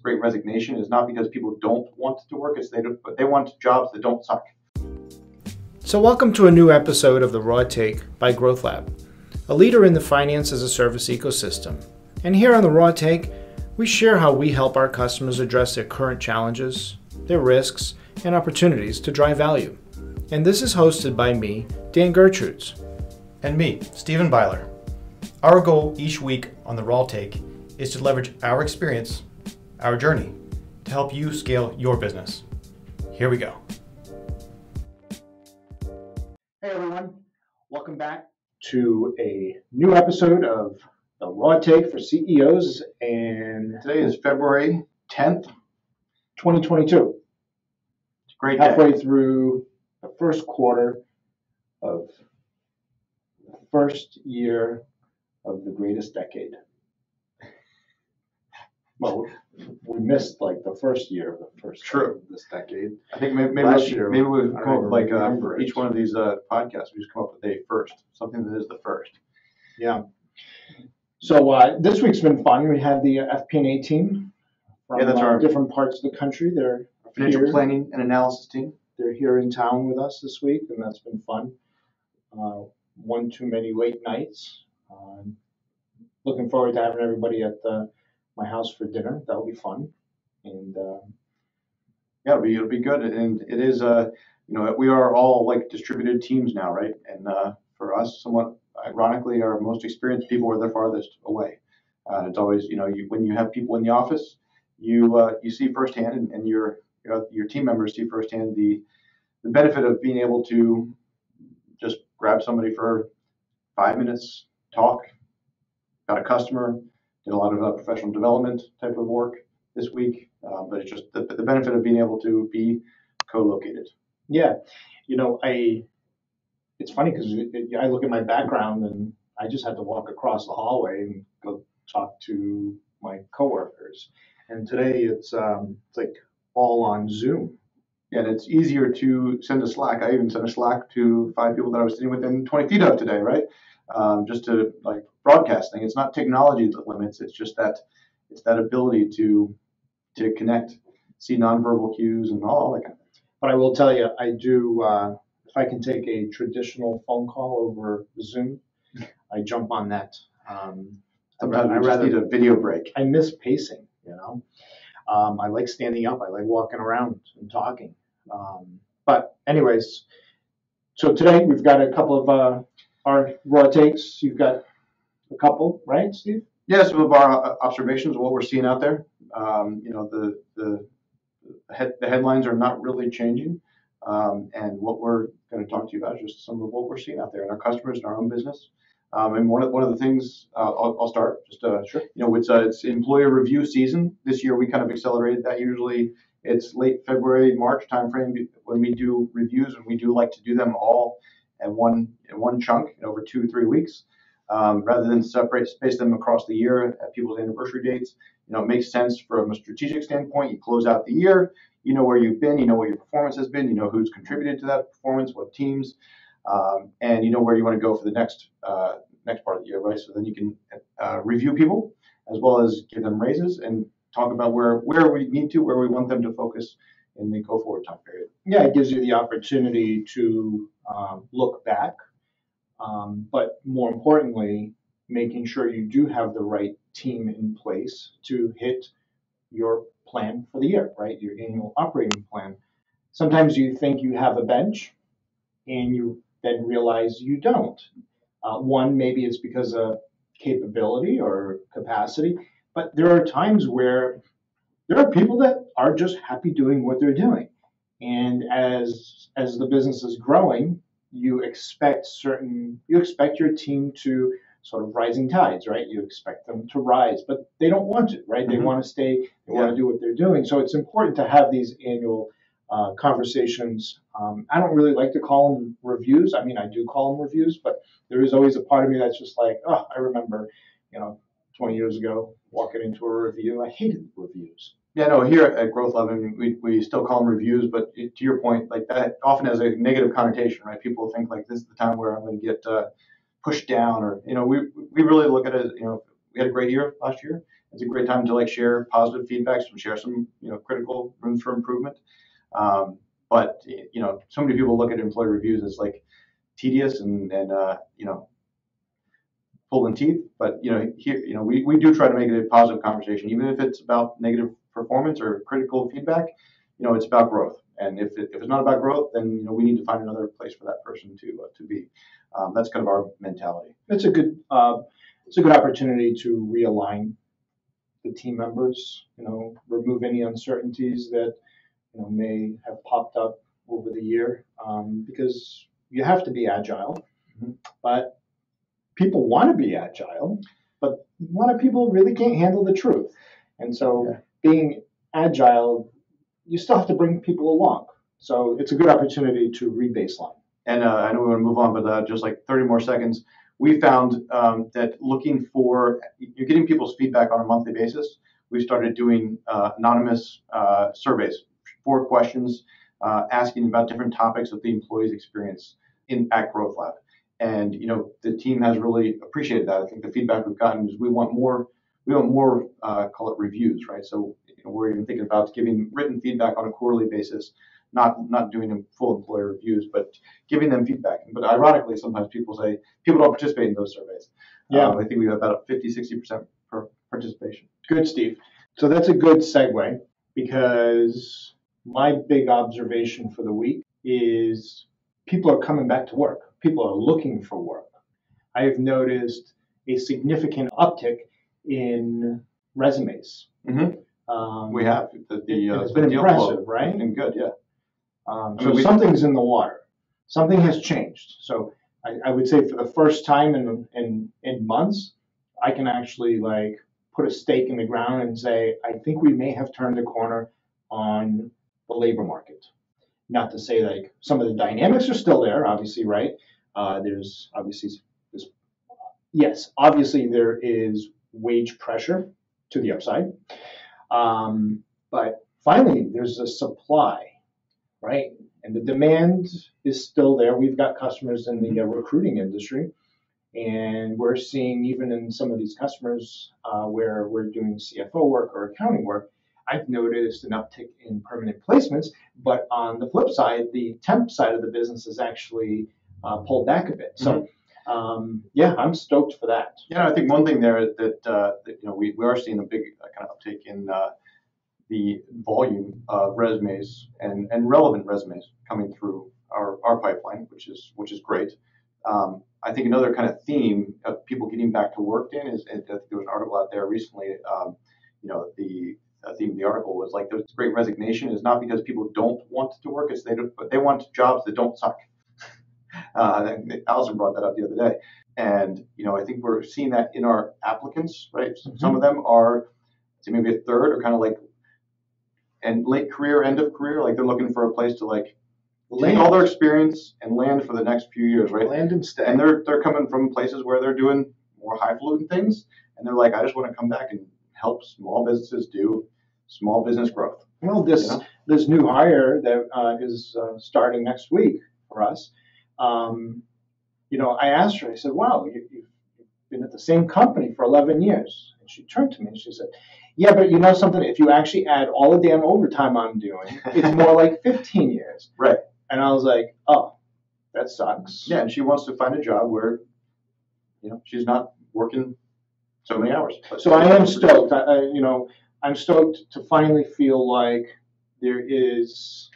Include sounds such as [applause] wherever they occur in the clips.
the Great Resignation is not because people don't want to work, it's they don't, but they want jobs that don't suck. So, welcome to a new episode of the Raw Take by Growth Lab, a leader in the finance as a service ecosystem. And here on the Raw Take, we share how we help our customers address their current challenges, their risks, and opportunities to drive value. And this is hosted by me, Dan Gertrudes. And me, Stephen Byler. Our goal each week on the Raw Take is to leverage our experience, our journey, to help you scale your business. Here we go. Hey everyone, welcome back to a new episode of the Raw Take for CEOs, and Today is February 10th. 2022. It's great day. halfway through the first quarter of the first year of the greatest decade. [laughs] Well, we missed like the first year of the first True. of this decade. I think maybe maybe, Last we- year, maybe we've I come up with like uh, remember for it. each one of these uh, podcasts, we just come up with a first, something that is the first. Yeah. So uh, this week's been fun. We had the uh, FP&A team from Yeah, that's uh, our- different parts of the country. They're Financial here. planning and analysis team. They're here in town with us this week, and that's been fun. Uh, one too many late nights. Um, looking forward to having everybody at uh, my house for dinner. That'll be fun. And uh, Yeah, it'll be it'll be good, and it is uh you know we are all like distributed teams now, right? And uh, for us, somewhat ironically, our most experienced people are the farthest away. Uh, it's always you know you when you have people in the office, you uh, you see firsthand, and, and your your team members see firsthand the the benefit of being able to just grab somebody for five minutes, talk, got a customer, did a lot of uh, professional development type of work this week, uh, but it's just the, the benefit of being able to be co-located. yeah, you know, I. It's funny because I look at my background and I just had to walk across the hallway and go talk to my coworkers. And today it's um, it's like all on Zoom. And it's easier to send a Slack. I even sent a Slack to five people that I was sitting within 20 feet of today, right? Um, just to like broadcasting. It's not technology that limits. It's just that it's that ability to to connect, see nonverbal cues, and all that kind of thing. But I will tell you, I do. Uh, if I can take a traditional phone call over Zoom, I jump on that. Um, Sometimes I rather need a video break. I miss pacing. You know, um, I like standing up. I like walking around and talking. Um, but anyways, so today we've got a couple of uh, our raw takes. You've got a couple, right, Steve? Yeah, some of our uh, observations of what we're seeing out there. Um, you know, the the the, head, the headlines are not really changing, um, and what we're going to talk to you about is just some of what we're seeing out there in our customers and our own business. Um, and one of one of the things uh, I'll, I'll start just uh, Sure. you know it's uh, it's employer review season this year. We kind of accelerated that. Usually it's late February March timeframe when we do reviews, and we do like to do them all at one in one chunk in over two three weeks um, rather than separate space them across the year at people's anniversary dates. You know, it makes sense from a strategic standpoint. You close out the year, you know where you've been, you know what your performance has been, you know who's contributed to that performance, what teams, um, and you know where you want to go for the next uh, next part of the year, right? So then you can uh, review people as well as give them raises and talk about where where we need to, where we want them to focus in the go forward time period. Yeah, it gives you the opportunity to um, look back, um, but more importantly, making sure you do have the right team in place to hit your plan for the year, right? Your annual operating plan. Sometimes you think you have a bench, and you then realize you don't. Uh, one, maybe it's because of capability or capacity, but there are times where there are people that are just happy doing what they're doing. And as as the business is growing, you expect certain you expect your team to sort of rising tides, right? You expect them to rise, but they don't want to, right? They Mhm. want to stay, they want to do what they're doing. So it's important to have these annual uh, conversations. Um, I don't really like to call them reviews. I mean, I do call them reviews, but there is always a part of me that's just like, oh, I remember, you know, 20 years ago walking into a review. I hated reviews. Yeah, no, here at Growth Lab, I mean, we, we still call them reviews, but it, to your point, like that often has a negative connotation, right? People think like this is the time where I'm going to get uh, pushed down, or you know, we we really look at it. You know, we had a great year last year, It's a great time to like share positive feedbacks and share some you know critical rooms for improvement. Um, but you know, so many people look at employee reviews as like tedious and and uh, you know pulling teeth. But you know, here you know we, we do try to make it a positive conversation, even if it's about negative performance or critical feedback. You know, it's about growth. And if, it, if it's not about growth, then you know we need to find another place for that person to uh, to be. Um, that's kind of our mentality. It's a good uh, it's a good opportunity to realign the team members. You know, remove any uncertainties that you know may have popped up over the year um, because you have to be agile, mm-hmm. but people want to be agile, but a lot of people really can't handle the truth, and so yeah. Being agile, you still have to bring people along. So it's a good opportunity to re-baseline. And uh, I know we want to move on, but uh, just like 30 more seconds, we found um, that looking for you're getting people's feedback on a monthly basis. We started doing uh, anonymous uh, surveys, four questions, uh, asking about different topics of the employee's experience in at Growth Lab. And you know the team has really appreciated that. I think the feedback we've gotten is we want more. We want more, uh, call it reviews, right? So you know, we're even thinking about giving written feedback on a quarterly basis not not doing full employee reviews, but giving them feedback. But ironically, sometimes people say people don't participate in those surveys. Yeah, um, I think we have about 50, 60 percent participation. Good, Steve. So that's a good segue because my big observation for the week is people are coming back to work. People are looking for work. I have noticed a significant uptick in resumes. Mm-hmm. Um, we have the, the uh, it's been impressive, right? It's been good, yeah. Um, so we, something's in the water. Something has changed. So I, I, would say for the first time in, in in months, I can actually like put a stake in the ground and say I think we may have turned a corner on the labor market. Not to say like some of the dynamics are still there, obviously, right? Uh, there's obviously this, yes, obviously there is wage pressure to the upside, um, but finally there's a supply right? And the demand is still there. We've got customers in the uh, recruiting industry, and we're seeing even in some of these customers uh, where we're doing CFO work or accounting work, I've noticed an uptick in permanent placements. But on the flip side, the temp side of the business has actually uh, pulled back a bit. So. Mm-hmm. Um, yeah, I'm stoked for that. Yeah, I think one thing there that, uh, that you know we, we are seeing a big uh, kind of uptake in uh, the volume of resumes and, and relevant resumes coming through our, our pipeline, which is which is great. Um, I think another kind of theme of people getting back to work, Dan, is I think there was an article out there recently. Um, you know, the theme of the article was like the great resignation is not because people don't want to work, it's they don't, but they want jobs that don't suck. Uh, Allison brought that up the other day, and you know, I think we're seeing that in our applicants, right? Mm-hmm. Some of them are, say maybe a third, or kind of like and late career, end of career, like they're looking for a place to like land all their experience and land for the next few years, right? Land and stay. And they're they're coming from places where they're doing more highfalutin things, and they're like, I just want to come back and help small businesses do small business growth. Well, this you know? this new hire that uh, is uh, starting next week for us, um, you know, I asked her. I said, "Wow, you, you've been at the same company for 11 years." And she turned to me and she said, yeah, but you know something? If you actually add all the damn overtime I'm doing, it's more like [laughs] 15 years. Right. And I was like, oh, that sucks. Yeah, and she wants to find a job where, you know, she's not working so many hours. So I am stoked. I, you know, I'm stoked to finally feel like there is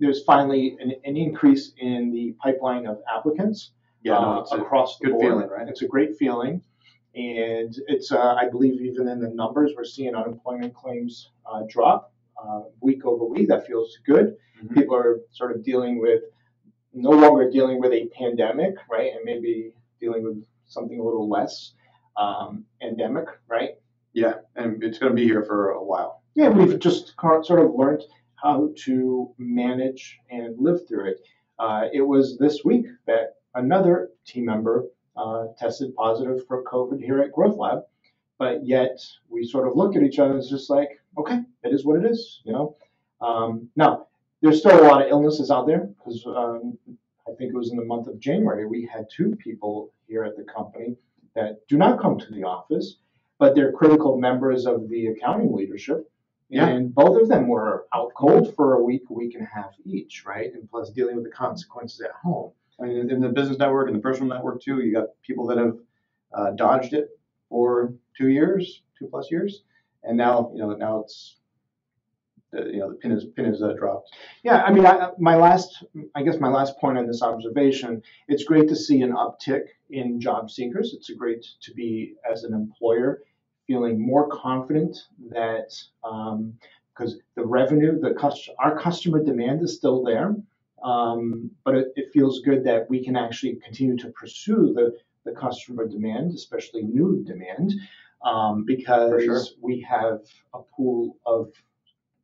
there's finally an, an, increase in the pipeline of applicants. Yeah, no, uh, across the board. feeling, right? It's a great feeling. And it's, uh, I believe, even in the numbers, we're seeing unemployment claims uh, drop uh, week over week. That feels good. Mm-hmm. People are sort of dealing with, no longer dealing with a pandemic, right? And maybe dealing with something a little less um, endemic, right? Yeah, and it's going to be here for a while. Yeah, we've just sort of learned how to manage and live through it. Uh, it was this week that another team member uh, tested positive for COVID here at Growth Lab, but yet we sort of look at each other and it's just like, okay, it is what it is, you know. Um, now, there's still a lot of illnesses out there because um, I think it was in the month of January we had two people here at the company that do not come to the office, but they're critical members of the accounting leadership. Yeah. And both of them were out cold for a week, a week and a half each, right? And plus dealing with the consequences at home. I mean, in the business network and the personal network too, you got people that have uh, dodged it for two years, two plus years, and now you know now it's uh, you know the pin is pin is uh, dropped. Yeah, I mean, I, my last, I guess my last point on this observation, it's great to see an uptick in job seekers. It's a great to be as an employer feeling more confident that because um, the revenue, the cust- our customer demand is still there, um, but it, it, feels good that we can actually continue to pursue the, the customer demand, especially new demand, um, because sure. we have a pool of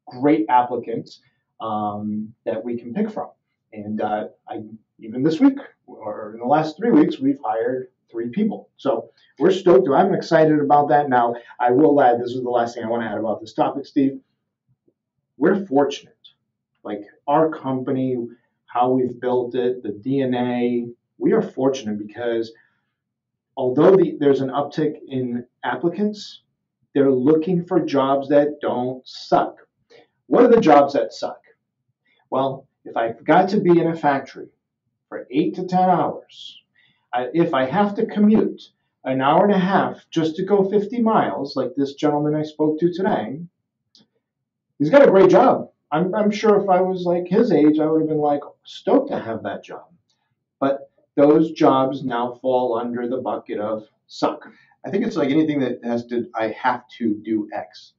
great applicants um, that we can pick from. And uh, I, even this week or in the last three weeks, we've hired three people. So we're stoked. I'm excited about that. Now, I will add this is the last thing I want to add about this topic, Steve. We're fortunate. Like our company, how we've built it, the DNA, we are fortunate because although the, there's an uptick in applicants, they're looking for jobs that don't suck. What are the jobs that suck? Well, if I've got to be in a factory for eight to 10 hours, If I have to commute an hour and a half just to go 50 miles, like this gentleman I spoke to today, he's got a great job. I'm, I'm sure if I was like his age, I would have been like stoked to have that job. But those jobs now fall under the bucket of suck. I think it's like anything that has to, I have to do X.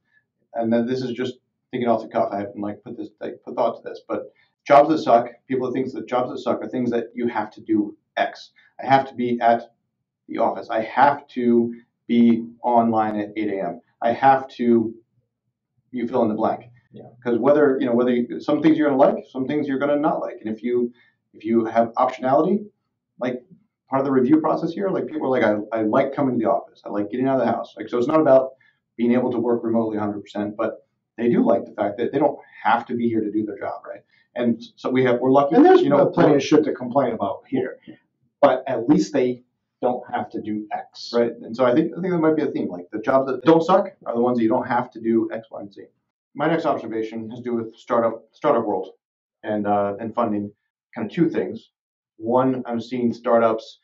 And then this is just thinking off the cuff. I haven't like put this, like put thought to this, but jobs that suck, people think that jobs that suck are things that you have to do X. I have to be at the office. I have to be online at 8 a.m. I have to, you fill in the blank. Yeah. Because whether you know whether you, some things you're gonna like, some things you're gonna not like, and if you if you have optionality, like part of the review process here, like people are like, I, I like coming to the office. I like getting out of the house. Like so, it's not about being able to work remotely 100%, but they do like the fact that they don't have to be here to do their job, right? And so we have we're lucky. And there's you know plenty of shit to complain about here, but at least they don't have to do X. Right. And so I think I think that might be a theme. Like the jobs that don't suck are the ones that you don't have to do X, Y, and Z. My next observation has to do with startup startup world and uh, and funding. Kind of two things. One, I'm seeing startups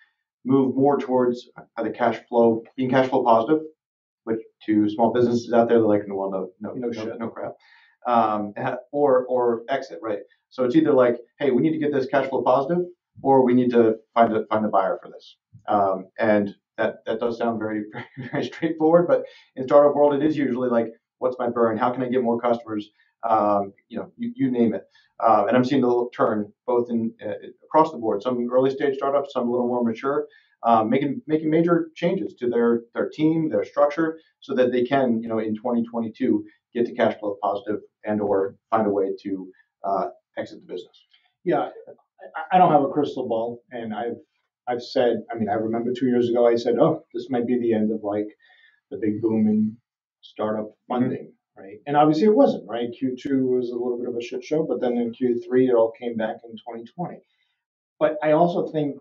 move more towards either cash flow, being cash flow positive, which to small businesses out there, they're like, well, no, no, No no, shit. no crap, um, or or exit, right? So it's either like, hey, we need to get this cash flow positive, or we need to find a find a buyer for this. Um, and that that does sound [laughs] very very, straightforward, but in startup world, it is usually like, what's my burn? How can I get more customers? Um, you know, you, you name it. Uh, and I'm seeing the little turn both in uh, across the board. Some early stage startups, some a little more mature, um, making making major changes to their their team, their structure, so that they can, you know, in 2022 get to cash flow positive and or find a way to uh, exit the business. Yeah, I, don't have a crystal ball, and I've I've said. I mean, I remember two years ago I said, oh, this might be the end of like the big boom in startup funding. Right, and obviously it wasn't. Right, Q2 was a little bit of a shit show, but then in Q3 it all came back in 2020. But I also think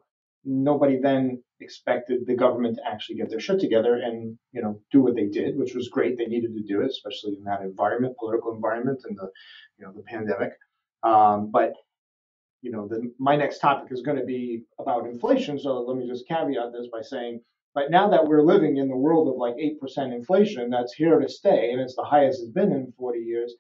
nobody then expected the government to actually get their shit together and you know do what they did, which was great. They needed to do it, especially in that environment, political environment, and the you know the pandemic. Um, but you know, the, my next topic is going to be about inflation. So let me just caveat this by saying, but now that we're living in the world of like eight percent inflation, that's here to stay, and it's the highest it's been in 40 years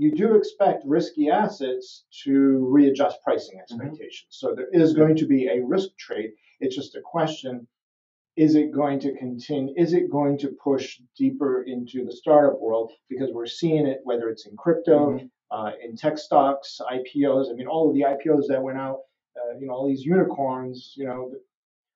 you do expect risky assets to readjust pricing expectations. Mm-hmm. So there is going to be a risk trade. It's just a question is it going to continue is it going to push deeper into the startup world because we're seeing it whether it's in crypto mm-hmm. Uh, in tech stocks ipos i mean all of the ipos that went out uh, you know all these unicorns you know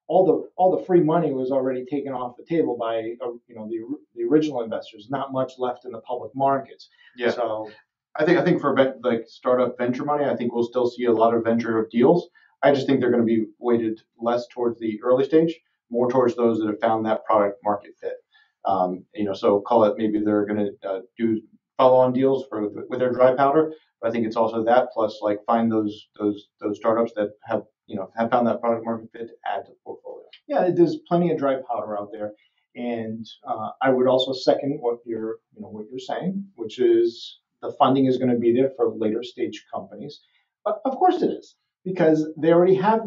all the all the free money was already taken off the table by uh, you know the, the original investors not much left in the public markets yeah so I think I think for like startup venture money, I think we'll still see a lot of venture deals. I just think they're going to be weighted less towards the early stage, more towards those that have found that product market fit. Um, you know, so call it maybe they're going to uh, do follow-on deals for with their dry powder. But I think it's also that plus like find those those those startups that have you know have found that product market fit to add to the portfolio. Yeah, there's plenty of dry powder out there, And uh, I would also second what you're, you know, what you're saying, which is the funding is going to be there for later stage companies. But of course it is, because they already have,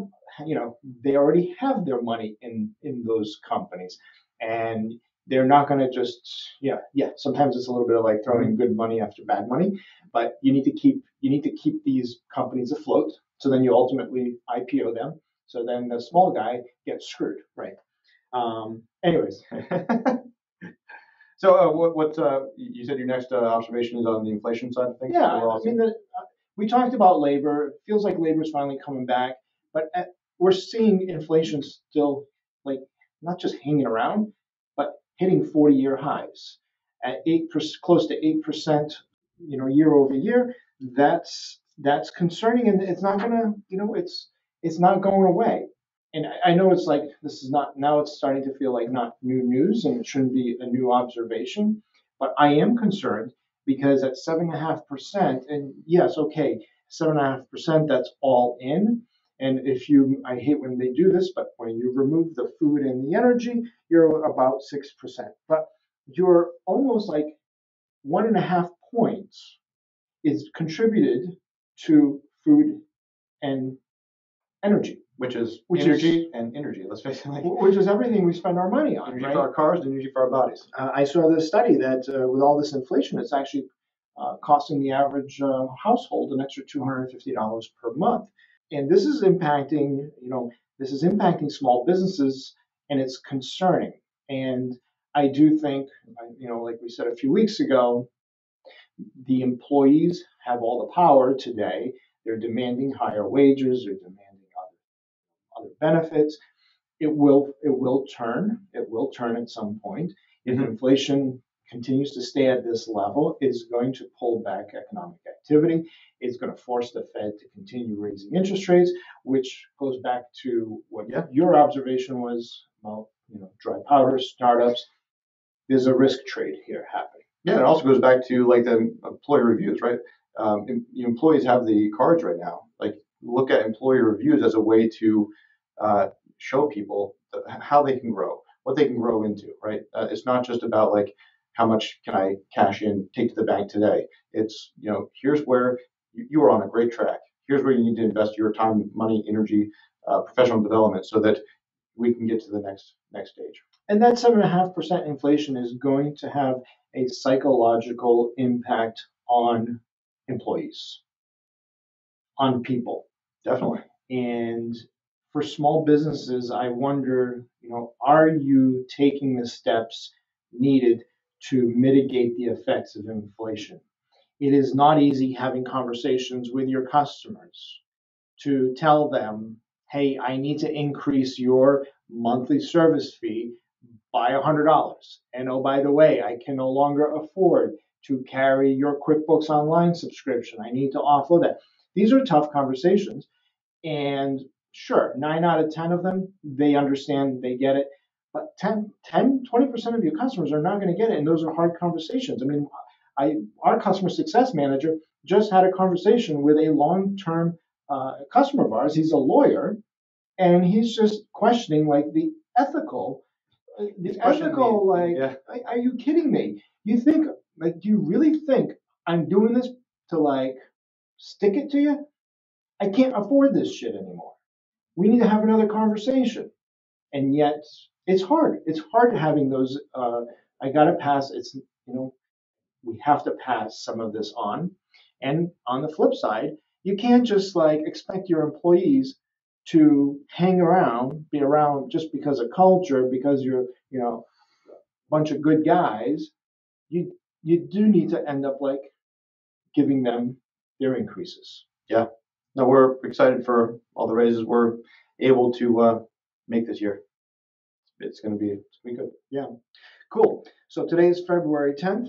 you know, they already have their money in in those companies, and they're not going to just, yeah, yeah. Sometimes it's a little bit of like throwing good money after bad money, but you need to keep you need to keep these companies afloat. So then you ultimately IPO them. So then the small guy gets screwed, right? Um, anyways, [laughs] So uh, what, what uh, you said your next uh, observation is on the inflation side of things? yeah. I mean, the, uh, we talked about labor. It feels like labor is finally coming back, but at, we're seeing inflation still like not just hanging around, hitting 40-year highs at eight percent, close to eight percent, you know, year over year. That's that's concerning, and it's not gonna, you know, it's it's not going away. And I, I know it's like this is not now. It's starting to feel like not new news, and it shouldn't be a new observation. But I am concerned because at seven and yes, okay, seven and a half percent, that's all in. And if you, I hate when they do this, but when you remove the food and the energy, you're about six percent. But you're almost like one and a half points is contributed to food and energy, which is Which energy and energy. Let's face it, like which is everything we spend our money on, energy right? for our cars, and energy for our bodies. Uh, I saw this study that uh, with all this inflation, it's actually uh, costing the average uh, household an extra $250 per month. And this is impacting, you know, this is impacting small businesses, and it's concerning. And I do think, you know, like we said a few weeks ago, the employees have all the power today. They're demanding higher wages. They're demanding other other benefits. It will it will turn. It will turn at some point. If Mhm. inflation continues to stay at this level, is going to pull back economic activity. It's going to force the Fed to continue raising interest rates, which goes back to what Yeah. your observation was about, you know, dry powder startups. There's a risk trade here happening. Yeah, it also goes back to like the employee reviews, right? Um, employees have the cards right now. Like, look at employee reviews as a way to uh, show people how they can grow, what they can grow into, right? Uh, it's not just about like how much can I cash in, take to the bank today. It's you know, here's where you, are on a great track. Here's where you need to invest your time, money, energy, uh, professional development, so that we can get to the next next stage. And that seven and a half percent inflation is going to have a psychological impact on employees, on people. Definitely. And for small businesses, I wonder, you know, are you taking the steps needed to mitigate the effects of inflation? It is not easy having conversations with your customers to tell them, hey, I need to increase your monthly service fee by $100. And oh, by the way, I can no longer afford to carry your QuickBooks Online subscription. I need to offload that. These are tough conversations. And sure, nine out of 10 of them, they understand, they get it. But 10, 10 20% of your customers are not going to get it. And those are hard conversations. I mean, I, our customer success manager just had a conversation with a long term uh, customer of ours. He's a lawyer, and he's just questioning like the ethical, uh, the He's ethical, like, yeah. are- are you kidding me? You think, like, do you really think I'm doing this to like stick it to you? I can't afford this shit anymore. We need to have another conversation. And yet, it's hard. It's hard having those. Uh, I gotta pass. It's you know, we have to pass some of this on. And on the flip side, you can't just like expect your employees to hang around, be around just because of culture, because you're, you know, a bunch of good guys. You you do need to end up like giving them their increases. Yeah. No, we're excited for all the raises we're able to uh, make this year. It's going to be it's going to be good. Yeah, cool. So today is February 10th,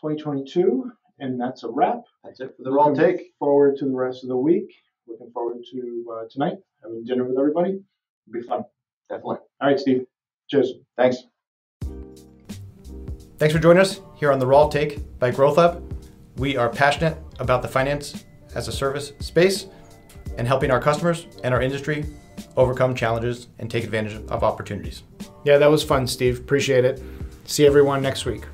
2022, and that's a wrap. That's it for the raw take. Forward to the rest of the week. Looking forward to uh, tonight having dinner with everybody. It'll be fun. Definitely. All right, Steve. Cheers. Thanks. Thanks for joining us here on the Raw Take by Growth Lab. We are passionate about the finance as a service space and helping our customers and our industry overcome challenges, and take advantage of opportunities. Yeah, that was fun, Steve. Appreciate it. See everyone next week.